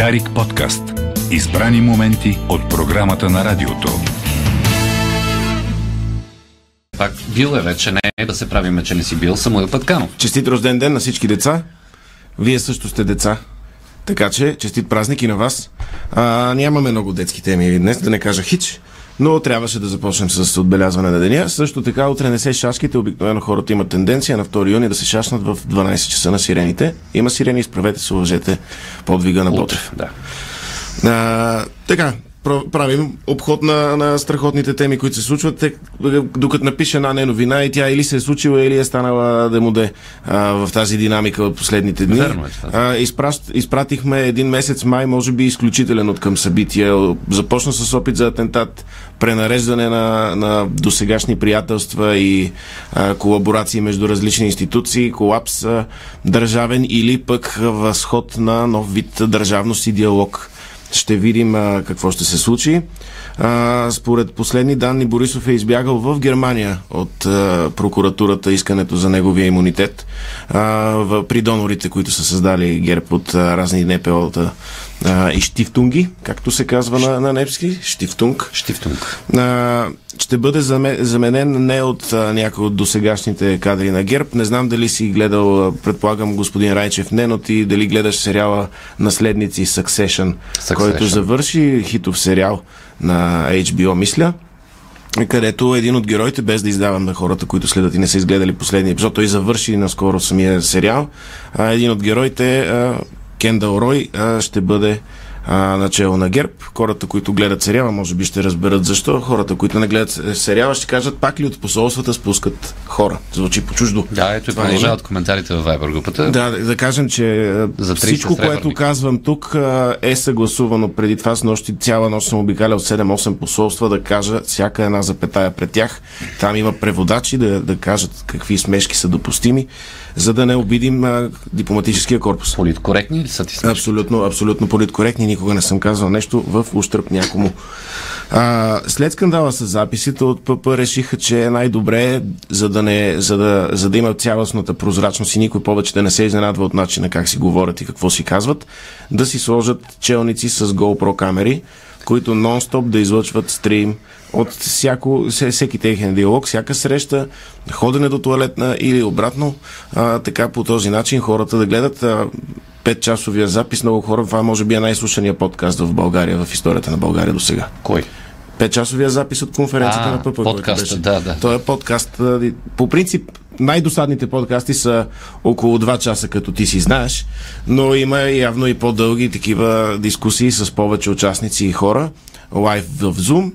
Дарик подкаст. Избрани моменти от програмата на радиото. Пак бил е вече, не е да се правиме, че не си бил Самуил Пътканов. Честит рожден ден на всички деца. Вие също сте деца. Така че, честит празник и на вас. А, нямаме много детски теми днес, да не кажа хич, но трябваше да започнем с отбелязване на деня. Също така, утре не се шашките. Обикновено хората имат тенденция на 2 юни да се шашнат в 12 часа на сирените. Има сирени, изправете се, уважете подвига на Ботев. Да. А, така, правим обход на, на страхотните теми, които се случват. Те, докато напише една не новина и тя или се е случила, или е станала демоде а, в тази динамика от последните дни. Верно е. А, изпращ, изпратихме един месец май, може би изключителен от към събития. Започна с опит за атентат, пренареждане на, на досегашни приятелства и а, колаборации между различни институции, колапс а, държавен или пък възход на нов вид държавност и диалог. Ще видим а, какво ще се случи. А, според последни данни Борисов е избягал в Германия от а, прокуратурата искането за неговия имунитет а, в, при донорите, които са създали герб от а, разни НПО-та а, и штифтунги, както се казва на, на немски, штифтунг. Штифтунг. А, ще бъде заме- заменен не от а, някой от досегашните кадри на ГЕРБ. Не знам дали си гледал, предполагам господин Райчев не, но ти дали гледаш сериала Наследници Succession, Succession. който завърши хитов сериал на HBO, мисля където един от героите, без да издавам на хората, които следят и не са изгледали последния епизод, той завърши наскоро самия сериал. А, един от героите, Кендал Рой, ще бъде а, начало на ГЕРБ. Хората, които гледат сериала, може би ще разберат защо. Хората, които не гледат сериала, ще кажат пак ли от посолствата спускат хора. Звучи по чуждо. Да, ето и е продължават коментарите във Viber групата. Да, да, кажем, че За 30 всичко, което казвам тук е съгласувано преди това с нощи. Цяла нощ съм обикалял 7-8 посолства да кажа всяка една запетая пред тях. Там има преводачи да, да кажат какви смешки са допустими, за да не обидим а, дипломатическия корпус. Политкоректни ли са ти смешки? Абсолютно, абсолютно политкоректни. Никога не съм казал нещо в ущърп някому. А, след скандала с записите от ПП решиха, че е най-добре, за да, не, за, да, за да има цялостната прозрачност и никой повече да не се изненадва от начина как си говорят и какво си казват, да си сложат челници с GoPro камери, които нон-стоп да излъчват стрим от всяко, все- всеки техен диалог, всяка среща, ходене до туалетна или обратно. А, така по този начин хората да гледат а, 5-часовия запис. Много хора, това може би е най-слушания подкаст в България, в историята на България до сега. Кой? 5-часовия запис от конференцията А, на ПП. беше. да, да. Той е подкаст. По принцип, най-досадните подкасти са около 2 часа, като ти си знаеш, но има явно и по-дълги такива дискусии с повече участници и хора. Лайв в Zoom.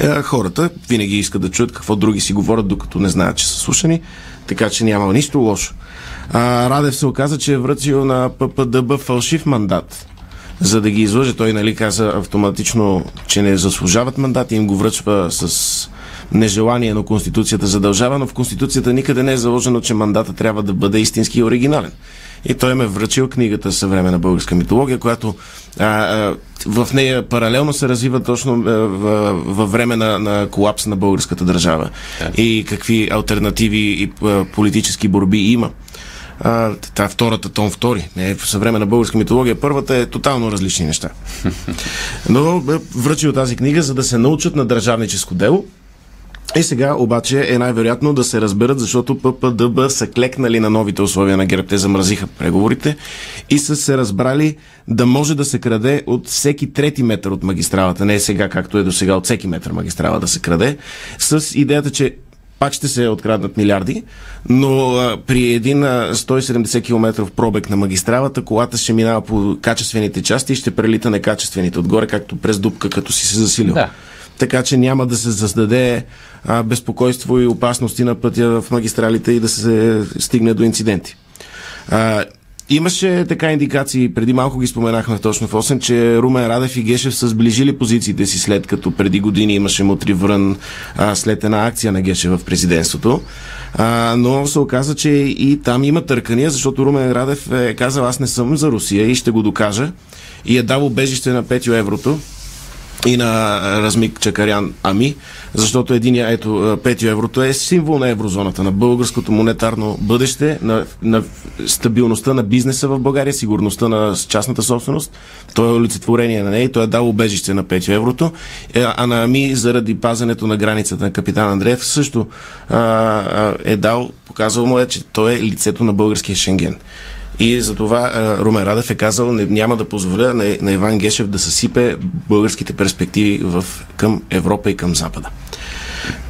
Е, Хората винаги искат да чуят какво други си говорят, докато не знаят, че са слушани, така че няма нищо лошо. А, Радев се оказа, че е връчил на ППДБ фалшив мандат за да ги излъже. Той нали, каза автоматично, че не заслужават мандат и им го връчва с нежелание, но Конституцията задължава, но в Конституцията никъде не е заложено, че мандата трябва да бъде истински и оригинален. И той ме връчил книгата Съвременна българска митология, която а, а, в нея паралелно се развива точно а, в- във време на, на колапс на българската държава. И какви альтернативи и а, политически борби има. А, та втората, том втори. Не е в съвременна българска митология. Първата е тотално различни неща. Но връчил тази книга, за да се научат на държавническо дело. И сега обаче е най-вероятно да се разберат, защото ППДБ са клекнали на новите условия на ГЕРБ. Те замразиха преговорите и са се разбрали да може да се краде от всеки трети метър от магистралата. Не е сега, както е до сега, от всеки метър магистрала да се краде. С идеята, че пак ще се откраднат милиарди, но а, при един а, 170 км пробег на магистралата, колата ще минава по качествените части и ще прелита некачествените отгоре, както през дупка, като си се засилил. Да. Така че няма да се създаде а, безпокойство и опасности на пътя в магистралите и да се стигне до инциденти. А, Имаше така индикации, преди малко ги споменахме точно в 8, че Румен Радев и Гешев са сближили позициите си след като преди години имаше мутри врън а, след една акция на Гешев в президентството. А, но се оказа, че и там има търкания, защото Румен Радев е казал аз не съм за Русия и ще го докажа и е дал убежище на Петю Еврото и на Размик Чакарян Ами, защото единия, ето, петио еврото е символ на еврозоната, на българското монетарно бъдеще, на, на стабилността на бизнеса в България, сигурността на частната собственост. Той е олицетворение на нея и той е дал убежище на петио еврото. Е, а на Ами, заради пазенето на границата на капитан Андреев, също а, е дал, показал му е, че той е лицето на българския Шенген. И затова Румен Радев е казал, не, няма да позволя на, на Иван Гешев да съсипе българските перспективи в, към Европа и към Запада.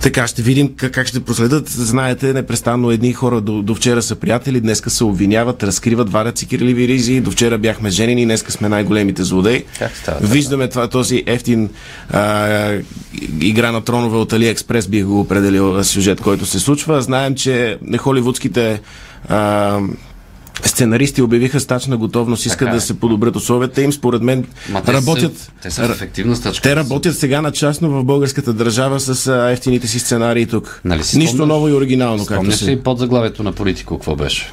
Така, ще видим как, как ще проследят. Знаете, непрестанно едни хора до, до вчера са приятели, днеска се обвиняват, разкриват, варят си кирливи ризи. До вчера бяхме женени, днеска сме най-големите злодеи. Как става? Виждаме това, този ефтин а, игра на тронове от Алиекспрес, бих го определил сюжет, който се случва. Знаем, че холивудските а, сценаристи обявиха стачна готовност, искат Така е. да се подобрят условията им. Според мен Ма те работят. Са, те са ефективна стачка. Те работят сега на частно в българската държава с а, ефтините си сценарии тук. Нали си Нищо спомняш? ново и оригинално, както Спомняш се. ли под заглавието на политико какво беше?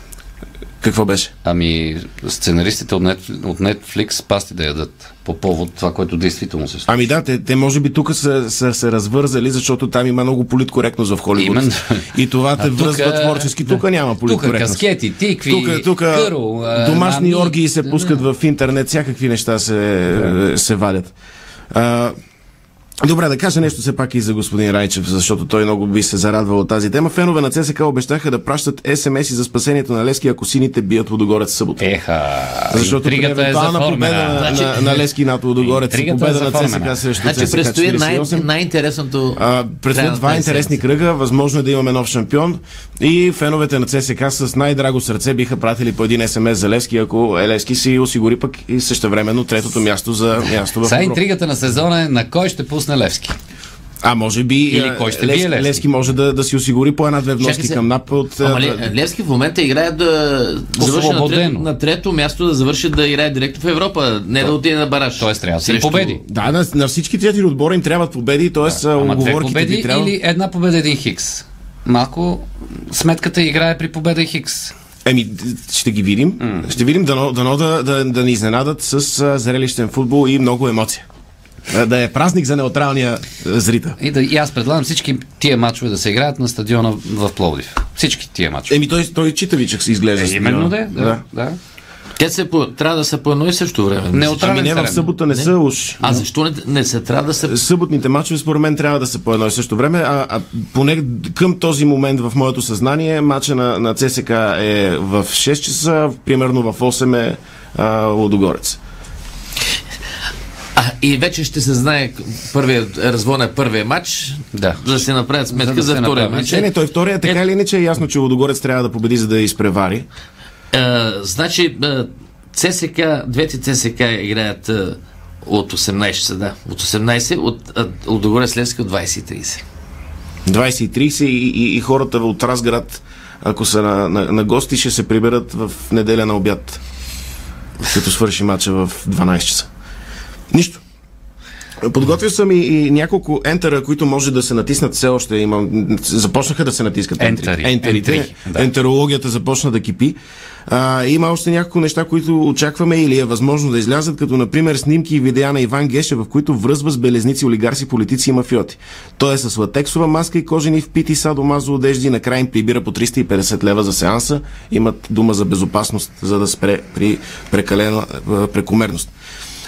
Какво беше? Ами, сценаристите от, Net, от Netflix пасти да ядат по повод това, което действително се случва. Ами да, те, те може би тук са, са се развързали, защото там има много политкоректност в Холивуд. Именно. И това те А тук, връзва творчески. Тук няма Тук политкоректност. каскети, тикви, Тук, тук къро, а, домашни ами, оргии се пускат в интернет, всякакви неща се, се валят. А, Добре, да кажа нещо все пак и за господин Райчев, защото той много би се зарадвал от тази тема. Фенове на ЦСК обещаха да пращат СМС-и за спасението на Лески, ако сините бият Лудогорец в събота. Еха, Защото при е евентуална победа заформена. на, Значи- на, на Лески над Лудогорец и е победа на. ЦСК срещу Значи ЦСК предстои най- 48. най-интересното. Предстоят два интересни кръга. Възможно е да имаме нов шампион. И феновете на ЦСК с най-драго сърце биха пратили по един СМС за Левски, ако Елевски си осигури пък и същевременно третото място за място в Сега Европа. интригата на сезона е на кой ще пусне Левски. А може би Или кой ще Левски, бие Левски? Левски може да, да си осигури по една-две вноски се. към НАП от... Ама ли, Левски в момента играе да завърши на трето, на трето място, да завърши да играе директно в Европа, не да отиде на бараж. Тоест трябва да Срещу- победи. Да, на, на всички тези отбора им трябват победи, т.е. Две оговорките победи ви трябва... или една победа, един хикс. Малко сметката играе при победа и хикс. Еми, ще ги видим. Ще видим дано, дано да, да, да ни изненадат с зрелищен футбол и много емоция. А, Да е празник за неутралния а, зрител. И, да, и аз предлагам всички тия матчове да се играят на стадиона в Пловдив. Всички тия матчове. Еми, той, той читавичък се изглежда. Е, именно да, стадиона. да, да. Те се по, трябва да са по едно и също време. Неутрален Ами не, в събота не, са уж. А защо не, не се трябва да се... Съботните матчове според мен трябва да са по едно и също време, а, а поне към този момент в моето съзнание матча на, на ЦСК е в 6 часа, примерно в 8 е а, Лодогорец. И вече ще се знае първия, развой на първия матч, Да. за да се направят сметка да за, втория матч. Не, не, той втория така или иначе е ясно, че Лодогорец трябва да победи, за да я изпревари. А, значи, а, ЦСК, двете ЦСК играят а, от 18 часа, да. От 18, от, а, от Догоре Слевски от 20.30. 20.30 и, и, и хората от Разград, ако са на, на, на гости, ще се приберат в неделя на обяд, като свърши матча в 12 часа. Нищо. Подготвил съм и, и няколко ентера, които може да се натиснат все още. Имам, започнаха да се натискат Ентери. ентерите. Да. Ентерологията започна да кипи. А, има още няколко неща, които очакваме или е възможно да излязат, като например снимки и видеа на Иван Геше, в които връзва с белезници, олигарси, политици и мафиоти. Той е с латексова маска и кожени впити садомазо одежди накрая им прибира по 350 лева за сеанса. Имат дума за безопасност, за да спре при прекалена прекомерност.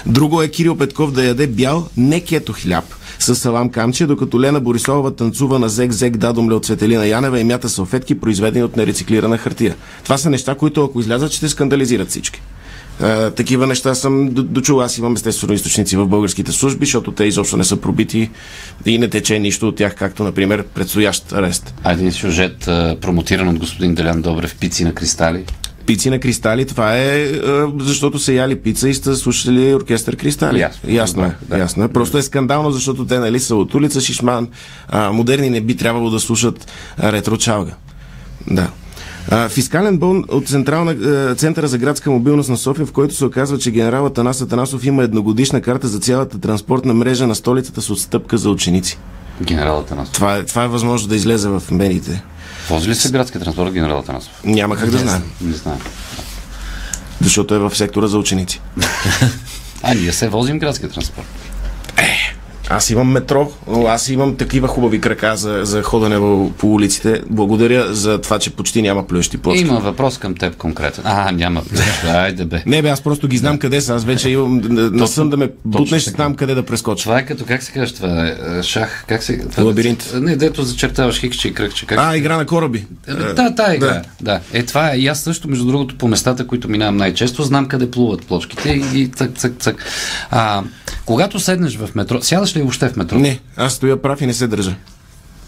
Друго е Кирил Петков да яде бял, не кето хляб, с салам камче, докато Лена Борисова танцува на зек-зек дадомле от Цветелина Янева и мята салфетки, произведени от нерециклирана хартия. Това са неща, които ако излязат, ще скандализират всички. Е, такива неща съм дочул. Аз имам естествено източници в българските служби, защото те изобщо не са пробити и не тече нищо от тях, както, например, предстоящ арест. А един сюжет, а, промотиран от господин Делян Добрев, пици на кристали. Пици на кристали, това е, е защото са яли пица и сте слушали оркестър кристали. Ясно. Ясно е. Да. Ясно е. Просто е скандално, защото те нали са от улица Шишман. А, модерни не би трябвало да слушат ретро чалга. Да. Фискален бон от Централна, е, Центъра за градска мобилност на София, в който се оказва, че генерал Атанас Атанасов има едногодишна карта за цялата транспортна мрежа на столицата с отстъпка за ученици. Генералът Анасов. Това е, това е възможно да излезе в медиите. Вози ли се градския транспорт генералът Анасов? Няма как да знаем, Не знам. защото е в сектора за ученици. А, ние се возим градския транспорт. Аз имам метро, аз имам такива хубави крака за, за ходене по улиците. Благодаря за това, че почти няма плющи плочки. Има въпрос към теб конкретен. А, няма. Айде бе. Не бе, аз просто ги знам къде са. Аз вече имам, не, съм да ме бутнеш, знам къде да прескоча. Това е като, как се казва това? е, е, Шах, как се... Това, Лабиринт. Не, дето зачертаваш хикче и кръгче. Как А, игра на кораби. Е, Да, та игра. да. Да. да. Е, това е. И аз също, между другото, по местата, които минавам най-често, знам къде плуват плочките и, и цък, цък, цък. А, когато седнеш в метро, сядаш ли въобще в метро? Не, аз стоя прав и не се държа.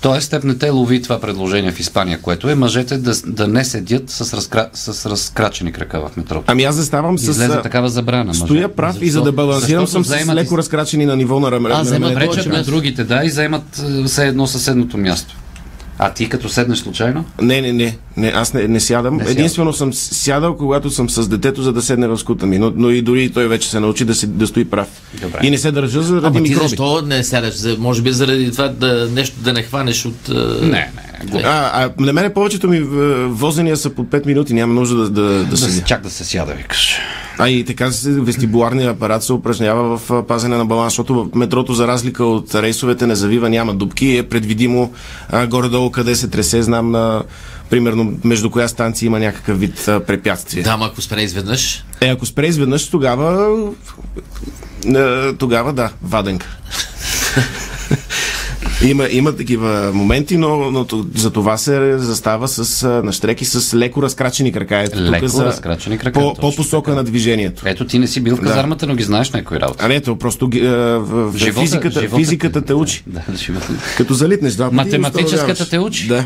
Тоест, теб не те лови това предложение в Испания, което е мъжете да, да не седят с, разкра... с разкрачени крака в метрото. Ами аз заставам с... Излезе такава забрана. мъже. Стоя прав и за Защо? да балансирам съм с заемат леко из- разкрачени на ниво на рамене. А, вземат Пречат на другите, да, и заемат е, все едно съседното място. А ти като седнеш случайно? Не, не, не, не, аз не, не сядам. Не сядам. Единствено съм сядал, когато съм с детето, за да седне в скута ми. Но, но и дори той вече се научи да, си, да стои прав. Добре. И не се държа заради Ама ти микроби. защо не сядаш? За- Може би заради това да нещо да не хванеш от... Не, не. Го... А, а на мене повечето ми е, возения са по 5 минути, няма нужда да, да, да Да се, чак да се сяда, викаш. А и така вестибуларният апарат се упражнява в пазене на баланс, защото в метрото, за разлика от рейсовете, не завива, няма дупки, е предвидимо а, горе-долу къде се тресе, знам на примерно между коя станция има някакъв вид а, препятствие. Да, ама ако спре изведнъж. Е, ако спре изведнъж, тогава а, тогава да, ваденка. Има, има такива моменти, но, но за това се застава с а, нащреки с леко разкрачени крака. Ето тук Леко за разкрачени крака, По, точно по-посока на движението. Ето ти не си бил в казармата, но ги знаеш някои работи. А не, то просто а, в, Живота- физиката, живота- физиката те учи. Да, живота. Като залитнеш два пъти. Математическата те учи. Да.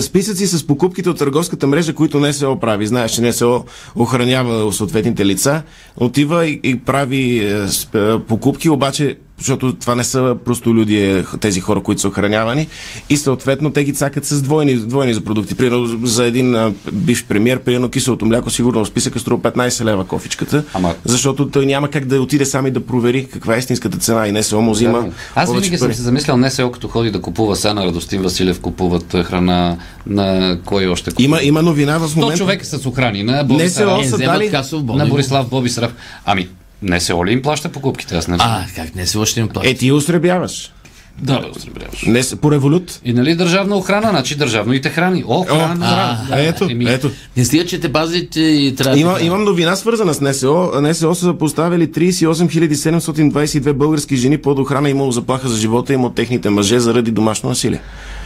Списъци с покупките от търговската мрежа, които НСО прави. Знаеш, че НСО охранява съответните лица, отива и, и прави е, е, покупки, обаче, защото това не са просто люди, е, тези хора, които са охранявани, и съответно те ги цакат с двойни, двойни за продукти. Примерно за един а, бивш премьер, примерно киселото мляко, сигурно в списъка струва 15 лева кофичката, Ама- защото той няма как да отиде сам и да провери каква е истинската цена и НСО му взима. Да. Аз винаги съм пари. се замислял, не село като ходи да купува сега на Радостин Василев, купуват храна на кой още купува. Има, има новина в 100 момента. човека са с охрани на Е, са вземат дали- касов на болни. Борислав Бобисрав. Ами, не се ли им плаща покупките? Аз не знам. А, как не се още им плаща? Е, ти осребяваш. Да, бе, осребряваш. Не, по револют. И нали държавна охрана, значи държавно и те храни. О, охрана. а, да, ето, еми, ето. Не стига, че те пазят и трябва Има, да... имам новина свързана с НСО. НСО са поставили 38 722 български жени под охрана. Имало заплаха за живота им от техните мъже заради домашно насилие.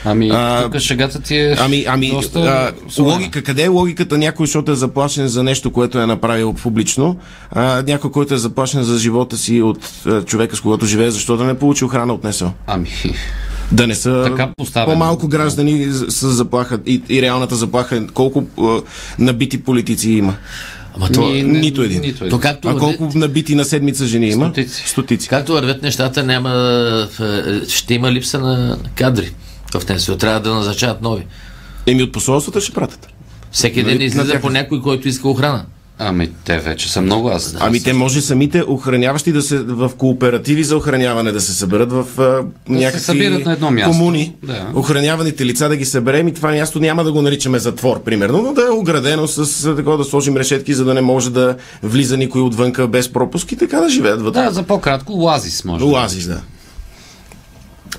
Ами, А, тук шегата ти е Ами, ами доста а, логика, къде е логиката някой, защото е заплашен за нещо, което е направил публично, а, някой, който е заплашен за живота си от а, човека, с когото живее, защо да не получи охрана от НСО? Ами, Да не са Така поставено. по-малко граждани с заплаха и, и реалната заплаха. е Колко а, набити политици има? Ама то, ни- не- нито един. Нито един. то както, А върви- колко набити на седмица жени има? Стотици. Стотици. както вървят нещата, няма... е, Ще има липса на кадри в НСО. Трябва да назначават нови. Еми от посолствата ще пратят. Всеки Нали, ден излиза по някой, който иска охрана. Ами, те вече са много. Аз, Ами те може самите охраняващи да се в кооперативи за охраняване да се съберат в а, някакви събират на едно място. комуни. Да. Охраняваните лица да ги съберем и това място няма да го наричаме затвор, примерно, но да е оградено с такова да сложим решетки, за да не може да влиза никой отвънка без пропуск и така да живеят вътре. Да, за по-кратко, лазис може. да Оазис, да.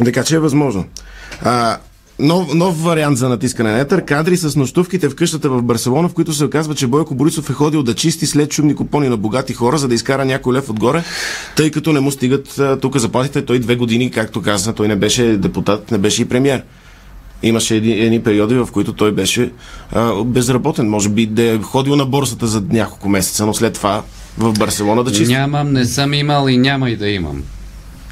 Така че е възможно. А, нов, нов вариант за натискане на етър. Кадри с нощувките в къщата в Барселона, в които се оказва, че Бойко Борисов е ходил да чисти след чумни купони на богати хора, за да изкара някой лев отгоре, тъй като не му стигат тук заплатите. Той две години, както каза, той не беше депутат, не беше и премьер. Имаше едни, едни периоди, в които той беше а, безработен. Може би да е ходил на борсата за няколко месеца, но след това в Барселона да чисти. Нямам, не съм имал и няма и да имам.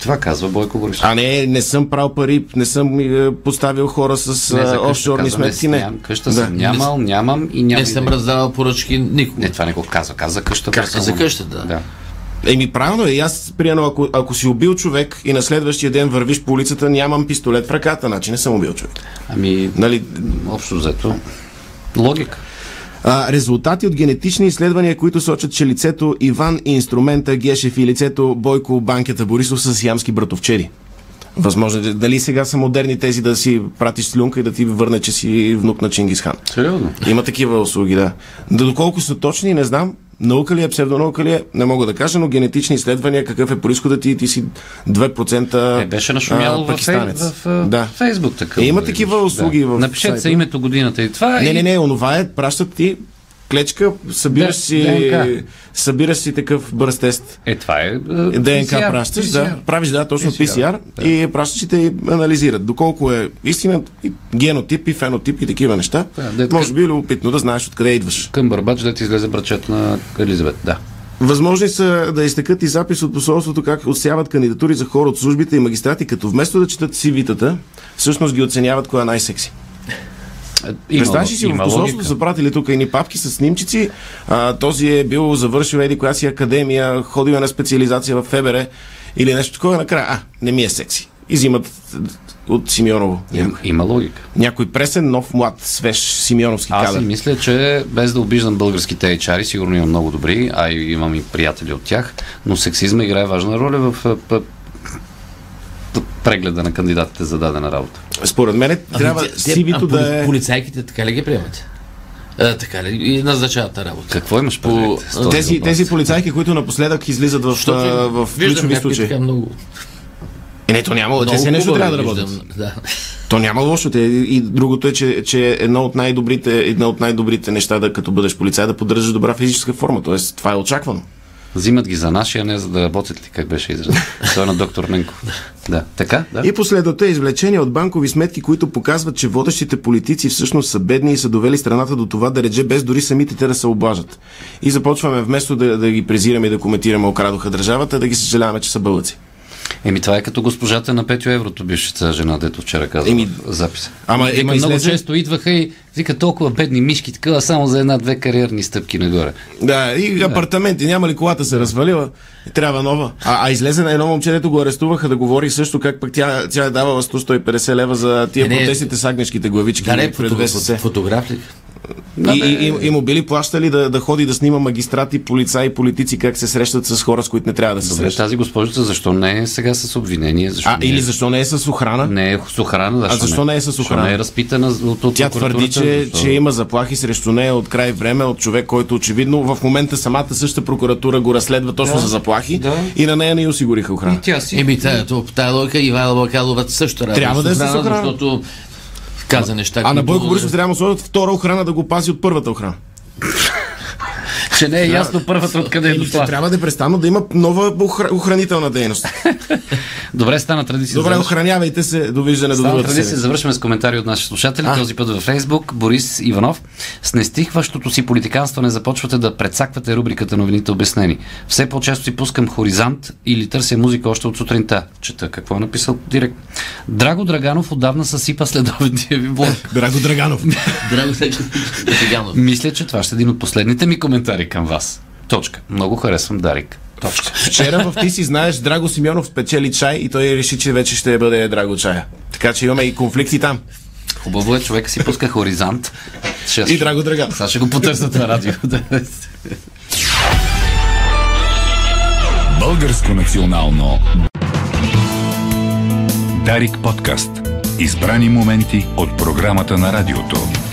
Това казва Бойко Борисов. А не, не съм прал пари, не съм е, поставил хора с Не, за а, къща офшорни сметки. Не, Не. ням, къща съм нямал, нямам и няма. Не съм да раздавал поръчки никога. Не, това не го казва. Каза къща. Барселона. За къща, да. да. Еми, правилно е. И аз, приемам, ако, ако си убил човек и на следващия ден вървиш по улицата, нямам пистолет в ръката, значи не съм убил човек. Ами, Нали? общо взето, логика. А, резултати от генетични изследвания, които сочат, че лицето Иван и инструмента Гешев и лицето Бойко Банкета Борисов са сиамски братовчери. Възможно е. Дали сега са модерни тези да си пратиш слюнка и да ти върне, че си внук на Чингисхан? Сериозно. Има такива услуги, да. Да, Доколко са точни, не знам, Наука ли е, псевдонаука ли е, не мога да кажа, но генетични изследвания, какъв е происходът ти, ти си 2% Е, беше нашумяло в, в, в да. Фейсбук. Такъв, Е, има да, такива да. услуги в Напишете се името, годината и това. Не, и... не, не, онова е, пращат ти клечка, събираш Д- си, ДНК. събираш си такъв бърз тест. Е, това е. е, ДНК PCR, пращаш, PCR. да, правиш, да, точно PCR, PCR, и пращаш и те анализират. Доколко е истина, и генотип и фенотип и такива неща. Да, дет- Може би е любопитно да знаеш откъде идваш. Към Бърбач да ти излезе брачет на Елизабет. Да. Възможни са да изтекат и запис от посолството как отсяват кандидатури за хора от службите и магистрати, като вместо да четат CV-тата, всъщност ги оценяват кой е най-секси. Представяш си, в посолството са пратили тук едни папки с снимчици. А, този е бил завършил еди коя си академия, ходил на специализация в ФБР или нещо такова. Накрая, а, не ми е секси. И взимат от Симеоново. Им, има логика. Някой пресен, нов, млад, свеж Симеоновски Аз кадър. си мисля, че без да обиждам българските HR, сигурно имам много добри, а имам и приятели от тях, но сексизма играе важна роля в прегледа на кандидатите за дадена работа. Според мен трябва Ами, те- те- CV-то а да е... Полицайките така ли ги приемат? А, така ли? И назначават на работа. Какво имаш По- Тези, тези полицайки, които напоследък излизат в, Защото а, в виждам ключови случаи. така много, Е, не, то няма. Те много се нещо трябва да работят. Да. То няма лошо. Те, и другото е, че, че едно от най-добрите, едно от най-добрите неща, да като бъдеш полицай, да поддържаш добра физическа форма. Тоест, това е очаквано. Взимат ги за нашия, а не за да работят ли, как беше изразен. Той е на доктор Ненков. Да, така, да. И последното е извлечение от банкови сметки, които показват, че водещите политици всъщност са бедни и са довели страната до това да реже, без дори самите те да се облажат. И започваме вместо да, да ги презираме и да коментираме окрадоха държавата, да ги съжаляваме, че са бълъци. Еми, това е като госпожата на Петю Еврото, бившата жена, дето вчера каза Еми, записа. ама Вика, има много излезе- често идваха и вика толкова бедни мишки, такива само за една-две кариерни стъпки нагоре. Да, и апартаменти, няма ли колата се развалила, трябва нова. А, а излезе на едно момче, дето го арестуваха да говори също как пък тя, тя е давала 100-150 лева за тия Е, не, протестите с агнешките главички Да, не, пред фото, ВСС. фотограф ли? И, и, и, и му били плащали да, да ходи да снима магистрати, полицаи, политици, как се срещат с хора, с които не трябва да се Добре, срещат. тази госпожица защо не е сега с обвинение? Защо А, не е, или защо не е с охрана? не е с охрана? Защо, А защо не е с Защо охрана? не е разпитана от, от Тя твърди, че, Защо? че има заплахи срещу нея от край време, от човек, който очевидно в момента самата същата прокуратура го разследва точно за заплахи Да. и на нея не й осигуриха охрана. И тя си. Еми, тая, то, тая логика Ивайла Бакалова също Трябва да е с охрана. защото каза неща, А на Бойко Борисов трябва да му сложат втора охрана да го пази от първата охрана. Че не е ясно първата откъде е дошла. трябва да престана да има нова охра... охранителна дейност. Добре, стана традиция. Добре, охранявайте се. Довиждане до другата традиция. Завършваме с коментари от нашите слушатели. Този път във Фейсбук. Борис Иванов. С нестихващото си политиканство не започвате да прецаквате рубриката новините обяснени. Все по-често си пускам хоризонт или търся музика още от сутринта. Чета какво е написал директ. Драго Драганов отдавна съсипа следобедния ви блог. Драго Драганов. Драго Драганов. Мисля, че това ще е един от последните ми коментари към вас. Точка. Много харесвам Дарик. Точка. Вчера в Ти си знаеш, Драго Симеонов спечели чай и той реши, че вече ще бъде Драго чая. Така че имаме и конфликти там. Хубаво е, човека си пуска хоризонт. Ще... И Драго Драган. Сега ще го потърсят на радио. Българско национално Дарик подкаст. Избрани моменти от програмата на радиото.